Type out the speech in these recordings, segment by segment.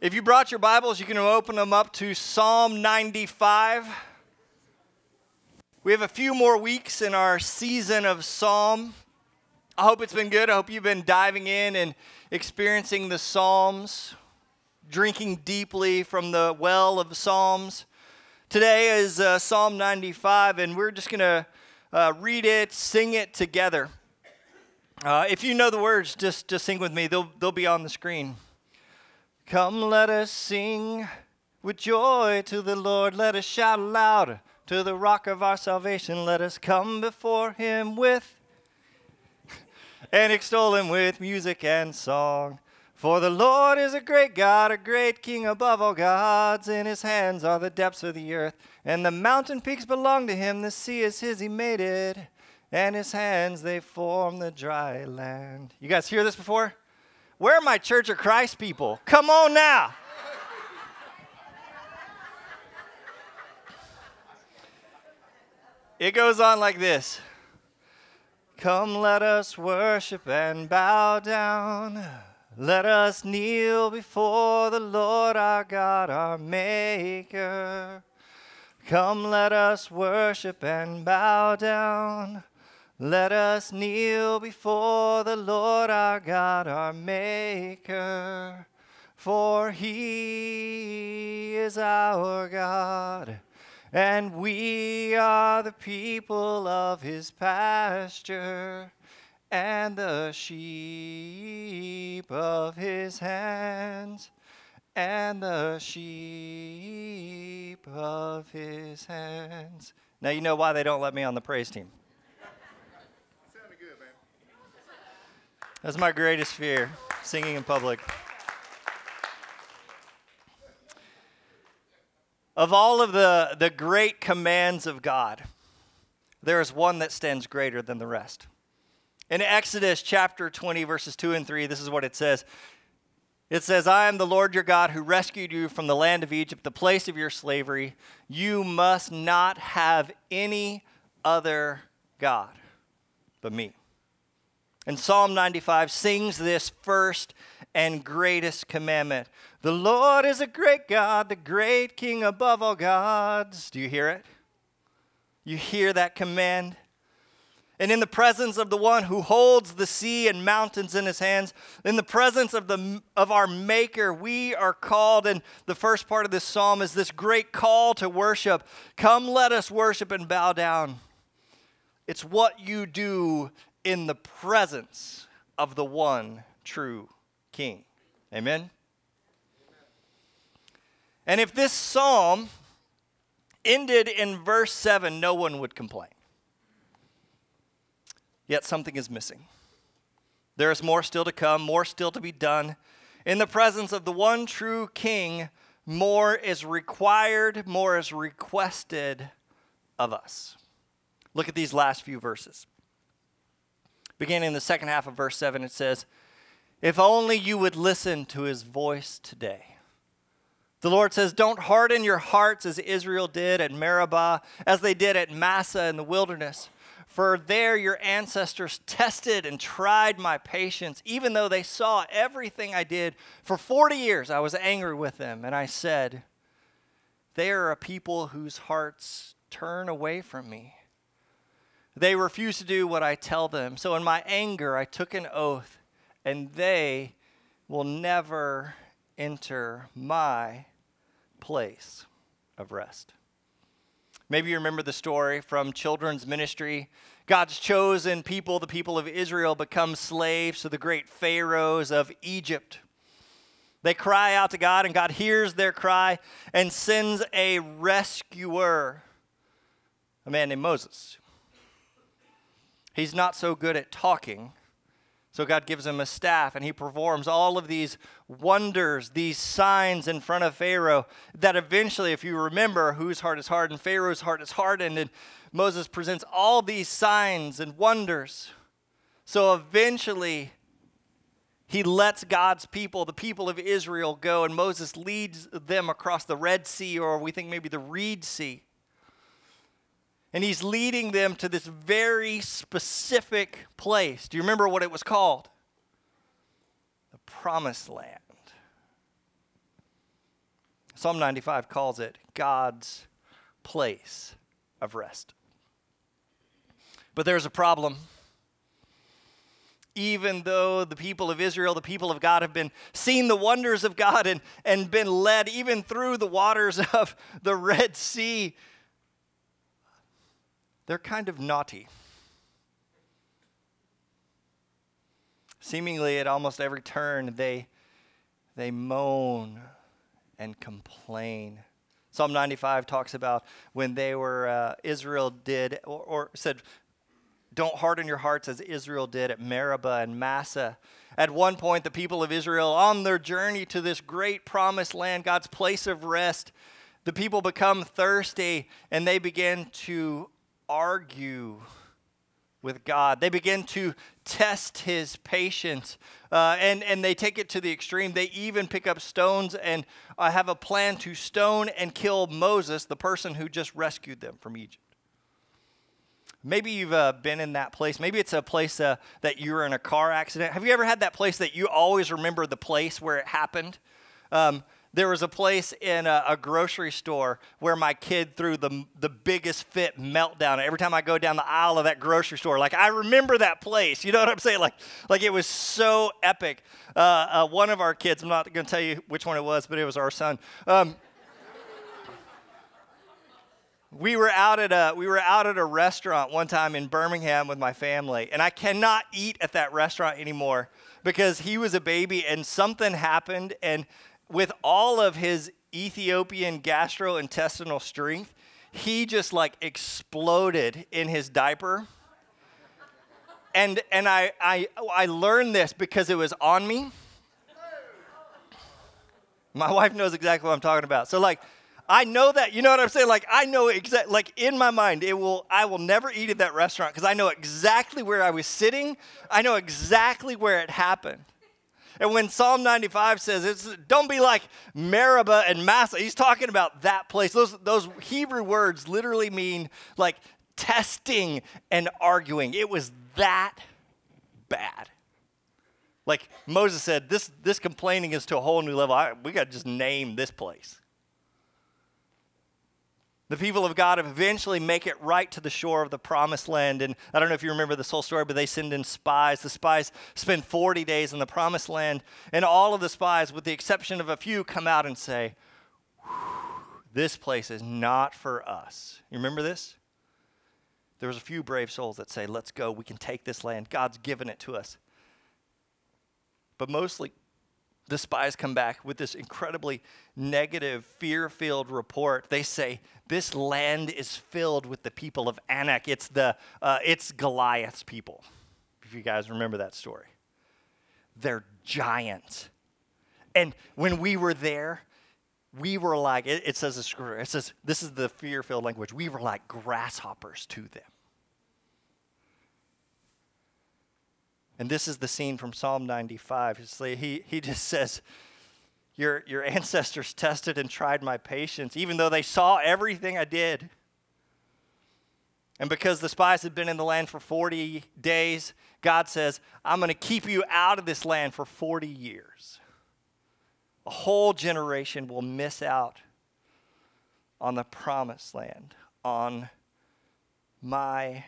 If you brought your Bibles, you can open them up to Psalm 95. We have a few more weeks in our season of Psalm. I hope it's been good. I hope you've been diving in and experiencing the Psalms, drinking deeply from the well of Psalms. Today is uh, Psalm 95, and we're just going to uh, read it, sing it together. Uh, if you know the words, just, just sing with me, they'll, they'll be on the screen. Come, let us sing with joy to the Lord. Let us shout aloud to the rock of our salvation. Let us come before him with and extol him with music and song. For the Lord is a great God, a great King above all gods. In his hands are the depths of the earth, and the mountain peaks belong to him. The sea is his, he made it, and his hands they form the dry land. You guys hear this before? Where are my Church of Christ people? Come on now. It goes on like this Come, let us worship and bow down. Let us kneel before the Lord our God, our Maker. Come, let us worship and bow down. Let us kneel before the Lord our God, our Maker, for he is our God, and we are the people of his pasture and the sheep of his hands and the sheep of his hands. Now you know why they don't let me on the praise team. That's my greatest fear, singing in public. Of all of the, the great commands of God, there is one that stands greater than the rest. In Exodus chapter 20, verses 2 and 3, this is what it says. It says, I am the Lord your God who rescued you from the land of Egypt, the place of your slavery. You must not have any other God but me. And Psalm 95 sings this first and greatest commandment The Lord is a great God, the great King above all gods. Do you hear it? You hear that command? And in the presence of the one who holds the sea and mountains in his hands, in the presence of, the, of our Maker, we are called. And the first part of this psalm is this great call to worship. Come, let us worship and bow down. It's what you do in the presence of the one true King. Amen? And if this psalm ended in verse 7, no one would complain. Yet something is missing. There is more still to come, more still to be done. In the presence of the one true King, more is required, more is requested of us. Look at these last few verses beginning in the second half of verse 7, it says, If only you would listen to his voice today. The Lord says, Don't harden your hearts as Israel did at Meribah, as they did at Massah in the wilderness. For there your ancestors tested and tried my patience, even though they saw everything I did. For 40 years I was angry with them, and I said, They are a people whose hearts turn away from me. They refuse to do what I tell them. So in my anger, I took an oath, and they will never enter my place of rest. Maybe you remember the story from children's ministry. God's chosen people, the people of Israel, become slaves to the great pharaohs of Egypt. They cry out to God, and God hears their cry and sends a rescuer, a man named Moses, He's not so good at talking. So God gives him a staff and he performs all of these wonders, these signs in front of Pharaoh that eventually, if you remember, whose heart is hardened, Pharaoh's heart is hardened, and Moses presents all these signs and wonders. So eventually, he lets God's people, the people of Israel, go, and Moses leads them across the Red Sea, or we think maybe the Reed Sea. And he's leading them to this very specific place. Do you remember what it was called? The Promised Land. Psalm 95 calls it God's place of rest. But there's a problem. Even though the people of Israel, the people of God, have been seen the wonders of God and, and been led even through the waters of the Red Sea, they're kind of naughty. Seemingly at almost every turn, they, they moan and complain. Psalm 95 talks about when they were, uh, Israel did, or, or, said, don't harden your hearts as Israel did at Meribah and Massah. At one point, the people of Israel, on their journey to this great promised land, God's place of rest, the people become thirsty and they begin to argue with God. They begin to test his patience. Uh, and, and they take it to the extreme. They even pick up stones and uh, have a plan to stone and kill Moses, the person who just rescued them from Egypt. Maybe you've uh, been in that place. Maybe it's a place uh, that you were in a car accident. Have you ever had that place that you always remember the place where it happened? Um, there was a place in a, a, grocery store where my kid threw the, the biggest fit meltdown. Every time i go down the aisle of that grocery store like i remember that place. You know what i'm saying? Like, like it was so epic. Uh, uh, one of our kids i'm not going to tell you which one it was but it was our son. Um, we were out at a we were out at a restaurant one time in birmingham with my family and i cannot eat at that restaurant anymore because he was a baby and something happened and with all of his Ethiopian gastrointestinal strength, he just like exploded in his diaper. And, and I, I, I learned this because it was on me. My wife knows exactly what I'm talking about. So, like, I know that, you know what I'm saying? Like, I know exactly, like, in my mind, it will, I will never eat at that restaurant because I know exactly where I was sitting. I know exactly where it happened. And when Psalm 95 says, it's, don't be like Meribah and Massah, he's talking about that place. Those, those Hebrew words literally mean like testing and arguing. It was that bad. Like Moses said, this, this complaining is to a whole new level. I, we got to just name this place. The people of God eventually make it right to the shore of the promised land. And I don't know if you remember this whole story, but they send in spies. The spies spend 40 days in the promised land. And all of the spies, with the exception of a few, come out and say, This place is not for us. You remember this? There was a few brave souls that say, Let's go. We can take this land. God's given it to us. But mostly, the spies come back with this incredibly negative, fear filled report. They say, This land is filled with the people of Anak. It's, the, uh, it's Goliath's people, if you guys remember that story. They're giants. And when we were there, we were like, it, it says, it says, this is the fear filled language. We were like grasshoppers to them. And this is the scene from Psalm 95. He, he just says, your, your ancestors tested and tried my patience, even though they saw everything I did. And because the spies had been in the land for 40 days, God says, I'm going to keep you out of this land for 40 years. A whole generation will miss out on the promised land, on my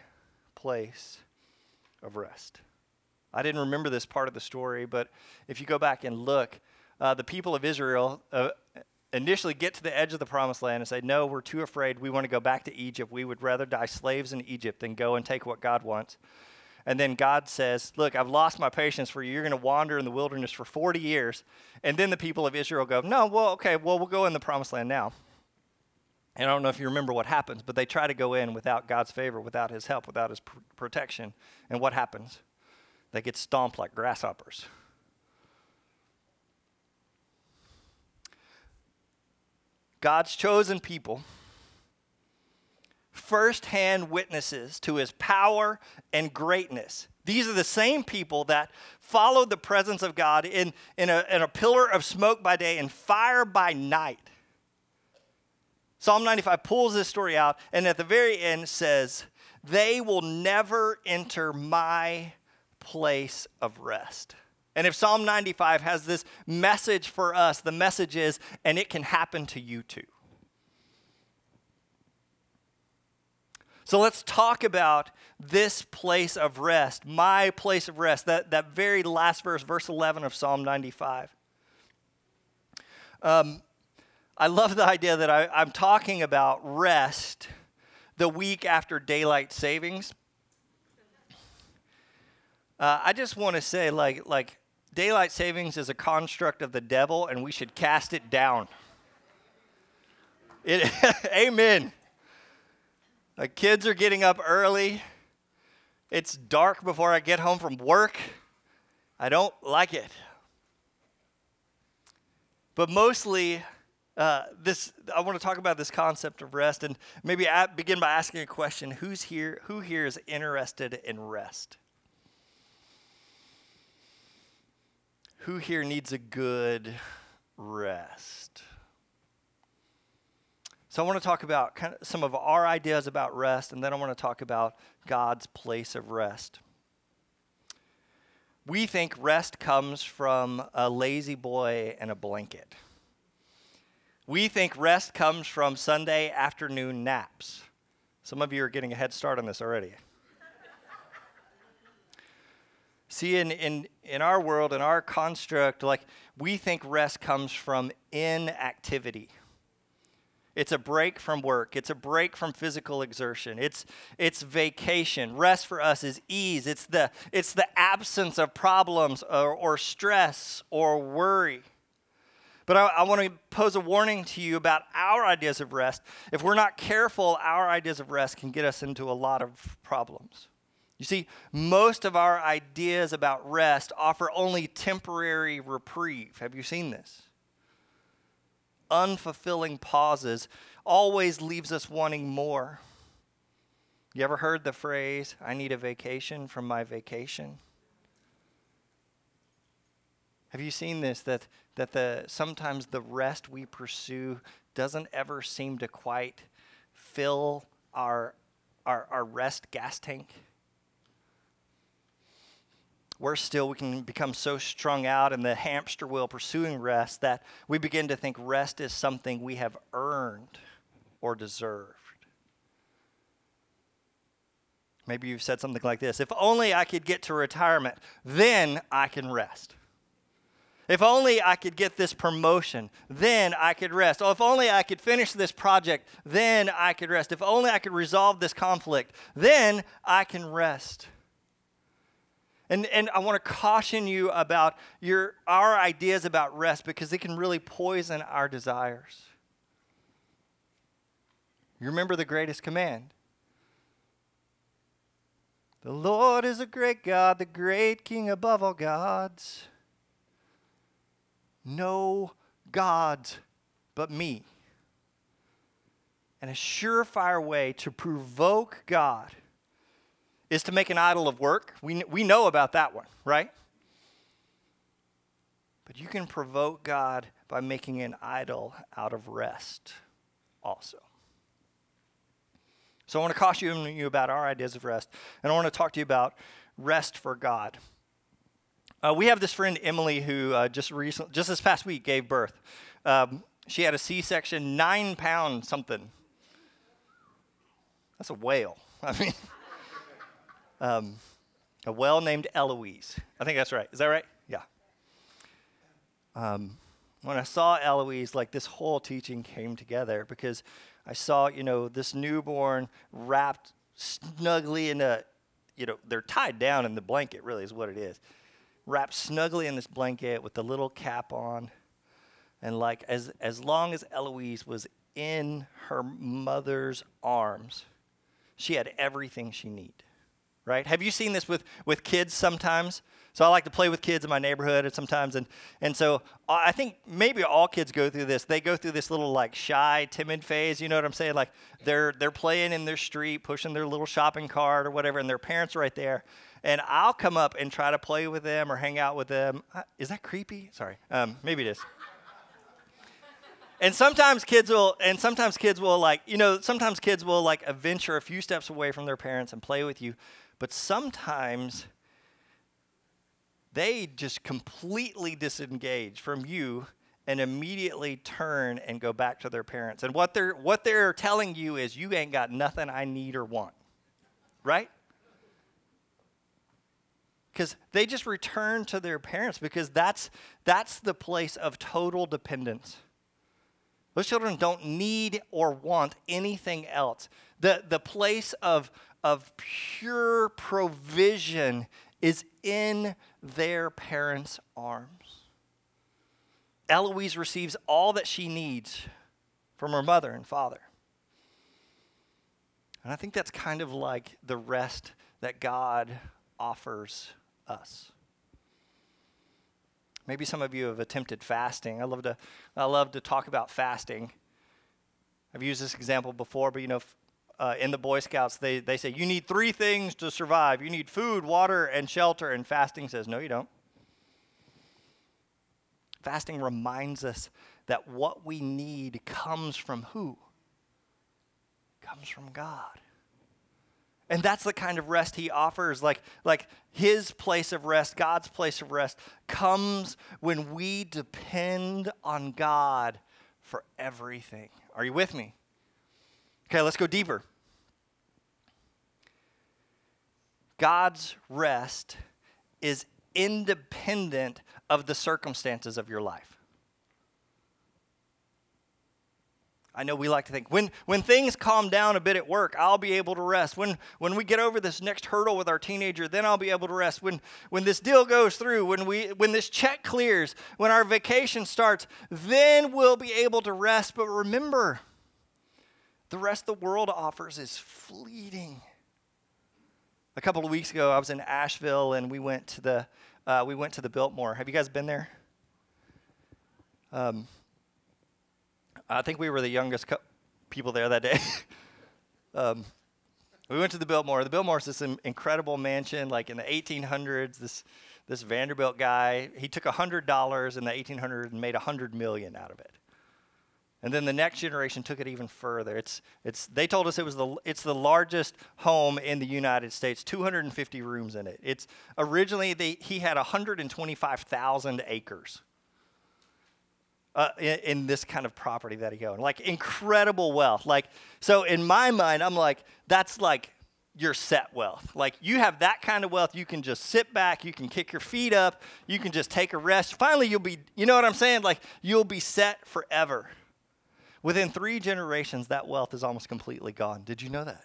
place of rest. I didn't remember this part of the story, but if you go back and look, uh, the people of Israel uh, initially get to the edge of the promised land and say, No, we're too afraid. We want to go back to Egypt. We would rather die slaves in Egypt than go and take what God wants. And then God says, Look, I've lost my patience for you. You're going to wander in the wilderness for 40 years. And then the people of Israel go, No, well, okay, well, we'll go in the promised land now. And I don't know if you remember what happens, but they try to go in without God's favor, without his help, without his pr- protection. And what happens? They get stomped like grasshoppers. God's chosen people, firsthand witnesses to his power and greatness. These are the same people that followed the presence of God in, in, a, in a pillar of smoke by day and fire by night. Psalm 95 pulls this story out and at the very end says, They will never enter my place of rest. And if Psalm 95 has this message for us, the message is, and it can happen to you too. So let's talk about this place of rest, my place of rest, that, that very last verse, verse 11 of Psalm 95. Um, I love the idea that I, I'm talking about rest the week after daylight savings. Uh, I just want to say, like, like daylight savings is a construct of the devil, and we should cast it down. It, amen. The kids are getting up early. It's dark before I get home from work. I don't like it. But mostly, uh, this I want to talk about this concept of rest, and maybe I begin by asking a question: Who's here? Who here is interested in rest? Who here needs a good rest? So I want to talk about kind of some of our ideas about rest, and then I want to talk about God's place of rest. We think rest comes from a lazy boy and a blanket. We think rest comes from Sunday afternoon naps. Some of you are getting a head start on this already. See, in, in, in our world, in our construct, like we think rest comes from inactivity. It's a break from work. It's a break from physical exertion. It's, it's vacation. Rest for us is ease. It's the, it's the absence of problems or, or stress or worry. But I, I want to pose a warning to you about our ideas of rest. If we're not careful, our ideas of rest can get us into a lot of problems. You see, most of our ideas about rest offer only temporary reprieve. Have you seen this? unfulfilling pauses always leaves us wanting more. You ever heard the phrase, I need a vacation from my vacation? Have you seen this? That, that the, sometimes the rest we pursue doesn't ever seem to quite fill our, our, our rest gas tank? Worse still, we can become so strung out in the hamster wheel pursuing rest that we begin to think rest is something we have earned or deserved. Maybe you've said something like this If only I could get to retirement, then I can rest. If only I could get this promotion, then I could rest. Oh, if only I could finish this project, then I could rest. If only I could resolve this conflict, then I can rest. And, and I want to caution you about your, our ideas about rest because they can really poison our desires. You remember the greatest command The Lord is a great God, the great King above all gods. No gods but me. And a surefire way to provoke God is to make an idol of work. We, we know about that one, right? But you can provoke God by making an idol out of rest also. So I want to caution you about our ideas of rest, and I want to talk to you about rest for God. Uh, we have this friend Emily who uh, just recently, just this past week, gave birth. Um, she had a C-section, nine pound something. That's a whale. I mean um, a well named Eloise. I think that's right. Is that right? Yeah. Um, when I saw Eloise, like this whole teaching came together because I saw, you know, this newborn wrapped snugly in a, you know, they're tied down in the blanket, really, is what it is. Wrapped snugly in this blanket with the little cap on. And like, as, as long as Eloise was in her mother's arms, she had everything she needed right? Have you seen this with, with kids sometimes? So I like to play with kids in my neighborhood and sometimes, and, and so I think maybe all kids go through this. They go through this little like shy, timid phase. You know what I'm saying? Like they're they're playing in their street, pushing their little shopping cart or whatever, and their parents are right there. And I'll come up and try to play with them or hang out with them. Is that creepy? Sorry, um, maybe it is. and sometimes kids will, and sometimes kids will like, you know, sometimes kids will like venture a few steps away from their parents and play with you. But sometimes they just completely disengage from you and immediately turn and go back to their parents. And what they're what they're telling you is you ain't got nothing I need or want. Right? Cuz they just return to their parents because that's that's the place of total dependence. Those children don't need or want anything else. The, the place of, of pure provision is in their parents' arms. Eloise receives all that she needs from her mother and father. And I think that's kind of like the rest that God offers us. Maybe some of you have attempted fasting. I love to, I love to talk about fasting. I've used this example before, but you know, uh, in the Boy Scouts, they, they say you need three things to survive. You need food, water, and shelter. And fasting says, no, you don't. Fasting reminds us that what we need comes from who? Comes from God. And that's the kind of rest he offers. Like, like his place of rest, God's place of rest, comes when we depend on God for everything. Are you with me? Okay, let's go deeper. God's rest is independent of the circumstances of your life. I know we like to think when, when things calm down a bit at work, I'll be able to rest. When, when we get over this next hurdle with our teenager, then I'll be able to rest. When, when this deal goes through, when, we, when this check clears, when our vacation starts, then we'll be able to rest. But remember, the rest the world offers is fleeting. A couple of weeks ago, I was in Asheville and we went to the, uh, we went to the Biltmore. Have you guys been there? Um, I think we were the youngest co- people there that day. um, we went to the Biltmore. The Biltmore is this incredible mansion, like in the 1800s. This this Vanderbilt guy, he took hundred dollars in the 1800s and made a hundred million out of it. And then the next generation took it even further. It's, it's, they told us it was the, it's the largest home in the United States, 250 rooms in it. It's originally they, he had 125,000 acres uh, in, in, this kind of property that he owned. Like incredible wealth. Like so, in my mind, I'm like, that's like your set wealth. Like you have that kind of wealth, you can just sit back, you can kick your feet up, you can just take a rest. Finally, you'll be, you know what I'm saying? Like you'll be set forever. Within three generations, that wealth is almost completely gone. Did you know that?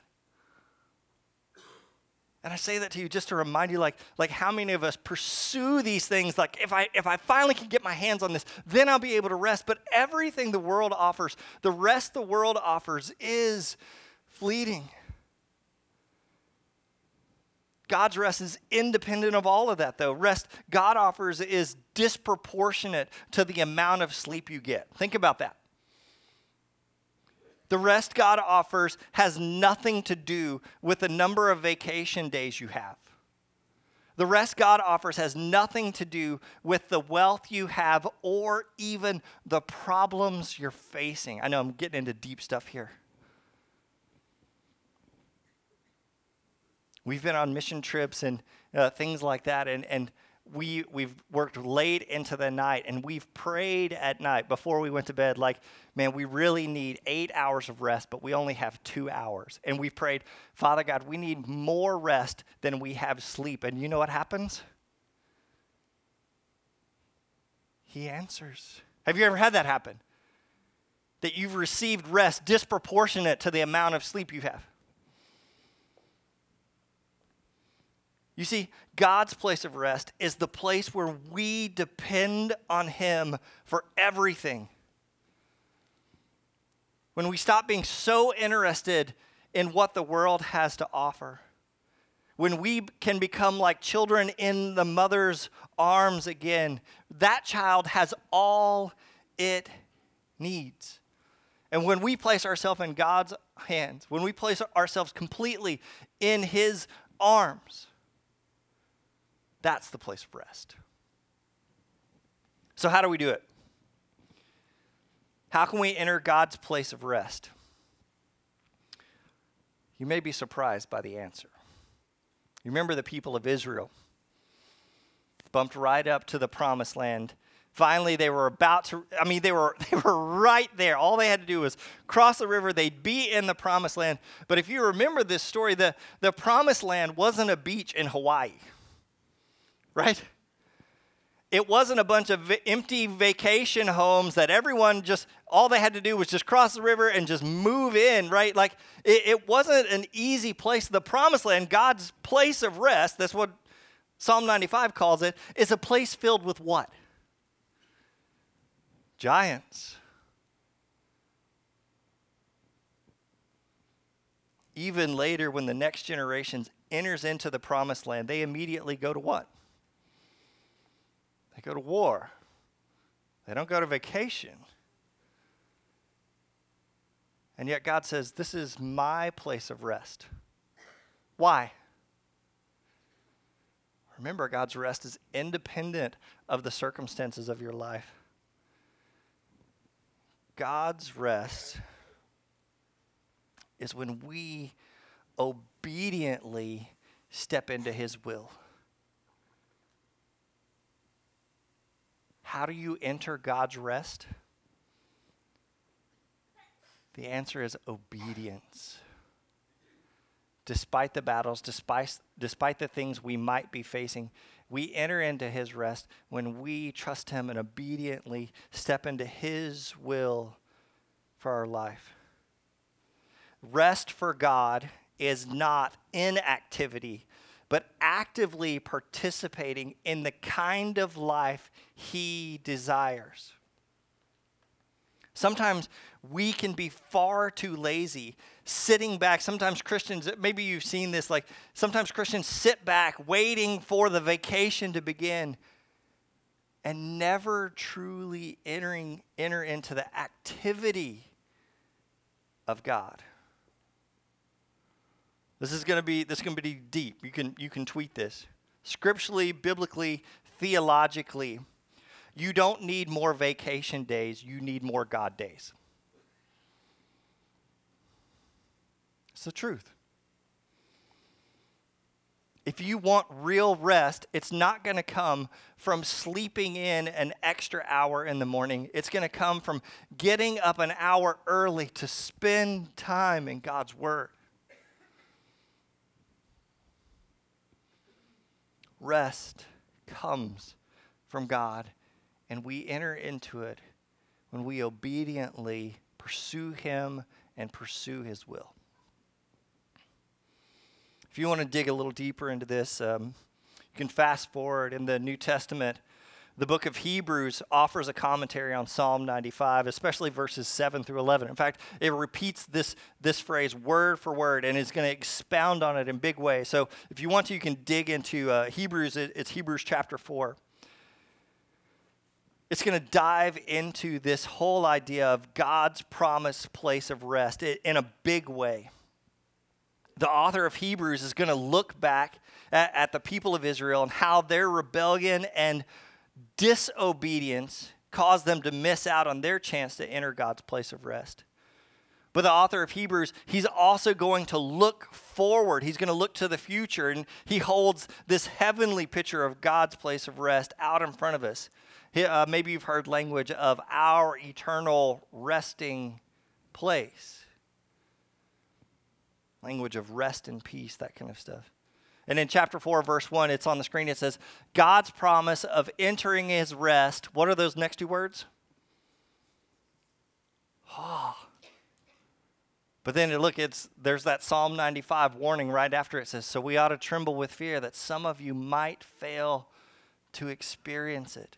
And I say that to you just to remind you, like, like how many of us pursue these things? Like, if I if I finally can get my hands on this, then I'll be able to rest. But everything the world offers, the rest the world offers is fleeting. God's rest is independent of all of that, though. Rest God offers is disproportionate to the amount of sleep you get. Think about that. The rest God offers has nothing to do with the number of vacation days you have. The rest God offers has nothing to do with the wealth you have or even the problems you're facing. I know I'm getting into deep stuff here. We've been on mission trips and uh, things like that, and, and we we've worked late into the night and we've prayed at night before we went to bed like man we really need eight hours of rest but we only have two hours. And we've prayed father god we need more rest than we have sleep. And you know what happens? He answers. Have you ever had that happen? That you've received rest disproportionate to the amount of sleep you have You see, God's place of rest is the place where we depend on Him for everything. When we stop being so interested in what the world has to offer, when we can become like children in the mother's arms again, that child has all it needs. And when we place ourselves in God's hands, when we place ourselves completely in His arms, that's the place of rest. So, how do we do it? How can we enter God's place of rest? You may be surprised by the answer. You remember the people of Israel. bumped right up to the promised land. Finally, they were about to, I mean, they were, they were right there. All they had to do was cross the river. They'd be in the promised land. But if you remember this story, the, the promised land wasn't a beach in Hawaii, right? It wasn't a bunch of empty vacation homes that everyone just, all they had to do was just cross the river and just move in, right? Like, it, it wasn't an easy place. The promised land, God's place of rest, that's what Psalm 95 calls it, is a place filled with what? Giants. Even later, when the next generation enters into the promised land, they immediately go to what? They go to war. They don't go to vacation. And yet God says, This is my place of rest. Why? Remember, God's rest is independent of the circumstances of your life. God's rest is when we obediently step into His will. How do you enter God's rest? The answer is obedience. Despite the battles, despite, despite the things we might be facing, we enter into his rest when we trust him and obediently step into his will for our life. Rest for God is not inactivity, but actively participating in the kind of life he desires. Sometimes we can be far too lazy sitting back. Sometimes Christians, maybe you've seen this, like sometimes Christians sit back waiting for the vacation to begin and never truly entering enter into the activity of God. This is going to be this is going to be deep. You can you can tweet this. Scripturally, biblically, theologically, you don't need more vacation days, you need more God days. It's the truth. If you want real rest, it's not going to come from sleeping in an extra hour in the morning. It's going to come from getting up an hour early to spend time in God's Word. Rest comes from God, and we enter into it when we obediently pursue Him and pursue His will. If you want to dig a little deeper into this, um, you can fast forward in the New Testament. The book of Hebrews offers a commentary on Psalm 95, especially verses 7 through 11. In fact, it repeats this, this phrase word for word and is going to expound on it in big ways. So if you want to, you can dig into uh, Hebrews. It's Hebrews chapter 4. It's going to dive into this whole idea of God's promised place of rest in a big way the author of Hebrews is going to look back at, at, the people of Israel and how their rebellion and disobedience caused them to miss out on their chance to enter God's place of rest. But the author of Hebrews, he's also going to look forward. He's going to look to the future, and he holds this heavenly picture of God's place of rest out in front of us. He, uh, maybe you've heard language of our eternal resting place language of rest and peace, that kind of stuff. And in chapter 4, verse 1, it's on the screen. It says, God's promise of entering his rest. What are those next two words? Ah. Oh. But then look, it's there's that Psalm 95 warning right after it says, So we ought to tremble with fear that some of you might fail to experience it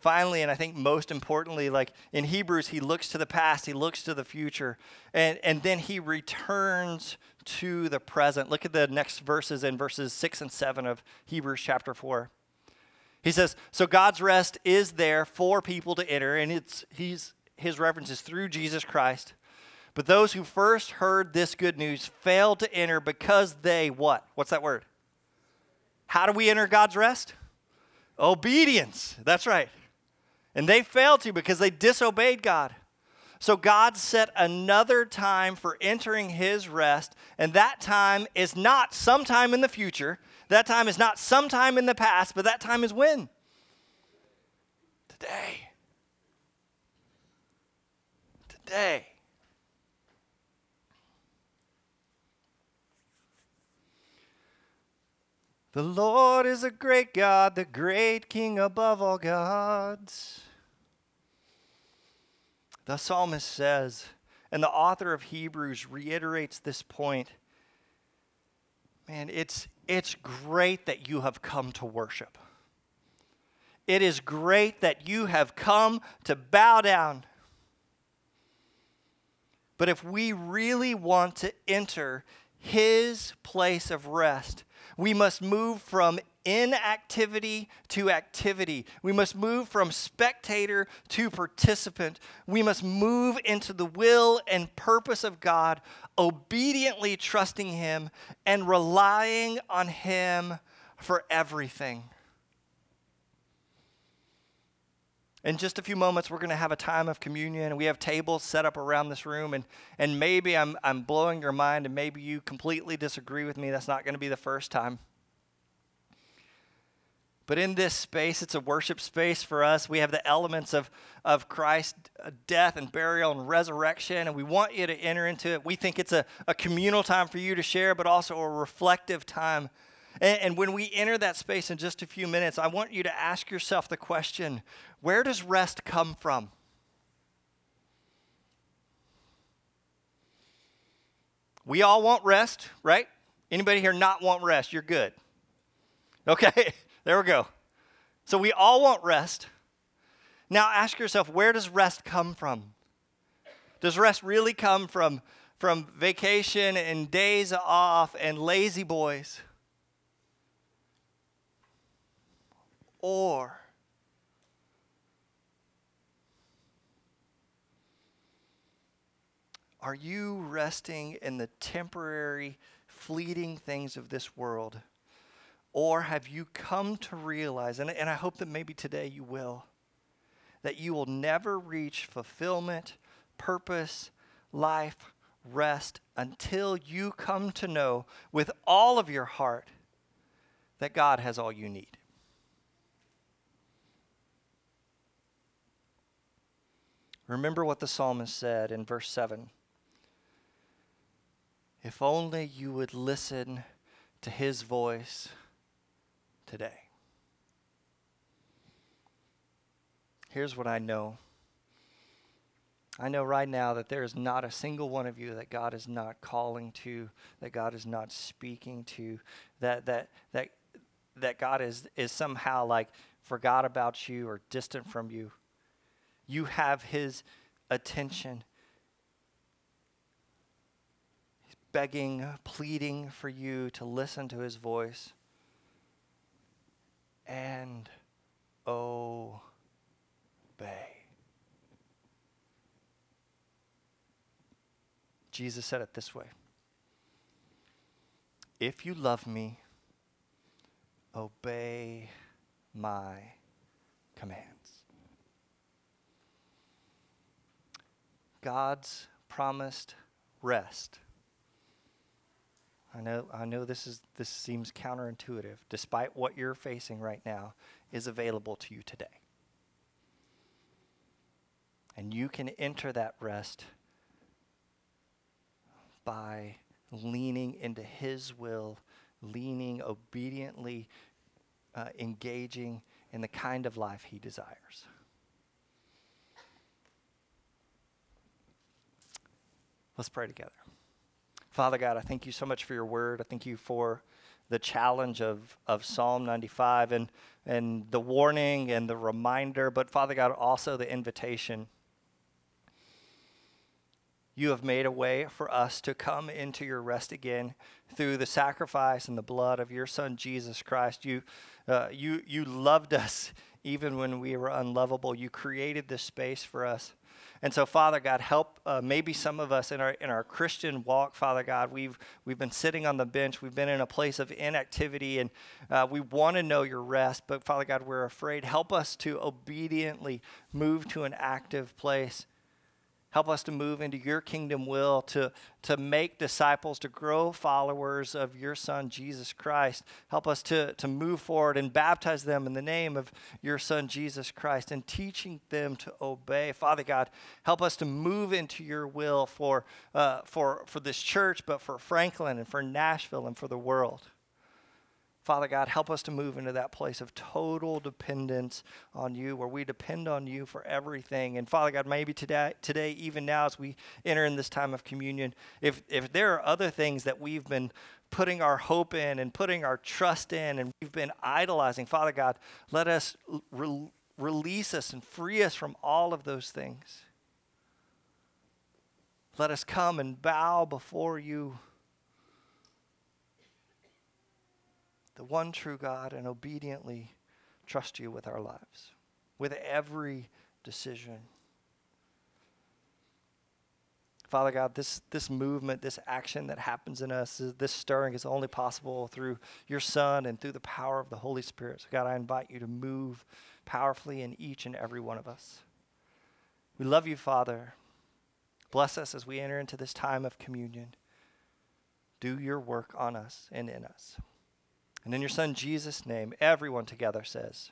finally, and I think most importantly, like in Hebrews, he looks to the past, he looks to the future, and, and then he returns to the present. Look at the next verses in verses 6 and 7 of Hebrews chapter 4. He says, So God's rest is there for people to enter, and it's he's his references through Jesus Christ. But those who first heard this good news failed to enter because they what? What's that word? How do we enter God's rest? Obedience. That's right. And they failed to because they disobeyed God. So God set another time for entering his rest, and that time is not sometime in the future. That time is not sometime in the past, but that time is when? Today. Today. The Lord is a great God, the great King above all gods. The psalmist says, and the author of Hebrews reiterates this point. Man, it's, it's great that you have come to worship. It is great that you have come to bow down. But if we really want to enter his place of rest, we must move from inactivity to activity. We must move from spectator to participant. We must move into the will and purpose of God, obediently trusting Him and relying on Him for everything. In just a few moments, we're going to have a time of communion, we have tables set up around this room. And, and maybe I'm, I'm blowing your mind, and maybe you completely disagree with me. That's not going to be the first time. But in this space, it's a worship space for us. We have the elements of, of Christ's uh, death and burial and resurrection, and we want you to enter into it. We think it's a, a communal time for you to share, but also a reflective time and, and when we enter that space in just a few minutes, I want you to ask yourself the question where does rest come from? We all want rest, right? Anybody here not want rest? You're good. Okay, there we go. So we all want rest. Now ask yourself, where does rest come from? Does rest really come from, from vacation and days off and lazy boys? or Are you resting in the temporary, fleeting things of this world? Or have you come to realize, and, and I hope that maybe today you will, that you will never reach fulfillment, purpose, life, rest until you come to know with all of your heart that God has all you need? Remember what the psalmist said in verse 7 If only you would listen to his voice today. Here's what I know. I know right now that there is not a single one of you that God is not calling to, that God is not speaking to, that that that that God is is somehow like forgot about you or distant from you you have his attention. He's begging, pleading for you to listen to his voice and obey. Jesus said it this way If you love me, obey my commands. God's promised rest. I know, I know this, is, this seems counterintuitive, despite what you're facing right now, is available to you today. And you can enter that rest by leaning into His will, leaning obediently, uh, engaging in the kind of life He desires. Let's pray together. Father God, I thank you so much for your word. I thank you for the challenge of, of Psalm 95 and, and the warning and the reminder, but Father God, also the invitation. You have made a way for us to come into your rest again through the sacrifice and the blood of your Son, Jesus Christ. You, uh, you, you loved us even when we were unlovable. You created this space for us. And so, Father God, help uh, maybe some of us in our in our Christian walk, Father God. We've we've been sitting on the bench. We've been in a place of inactivity, and uh, we want to know your rest. But Father God, we're afraid. Help us to obediently move to an active place Help us to move into your kingdom will, to, to make disciples, to grow followers of your Son, Jesus Christ. Help us to, to move forward and baptize them in the name of your Son, Jesus Christ, and teaching them to obey. Father God, help us to move into your will for, uh, for, for this church, but for Franklin and for Nashville and for the world. Father God, help us to move into that place of total dependence on you, where we depend on you for everything. And Father God, maybe today, today, even now, as we enter in this time of communion, if if there are other things that we've been putting our hope in and putting our trust in, and we've been idolizing, Father God, let us re- release us and free us from all of those things. Let us come and bow before you the one true God and obediently trust you with our lives, with every decision. Father God, this, this movement, this action that happens in us, this stirring is only possible through your Son and through the power of the Holy Spirit. So, God, I invite you to move powerfully in each and every one of us. We love you, Father. Bless us as we enter into this time of communion. Do your work on us and in us. And in your Son Jesus' name, everyone together says,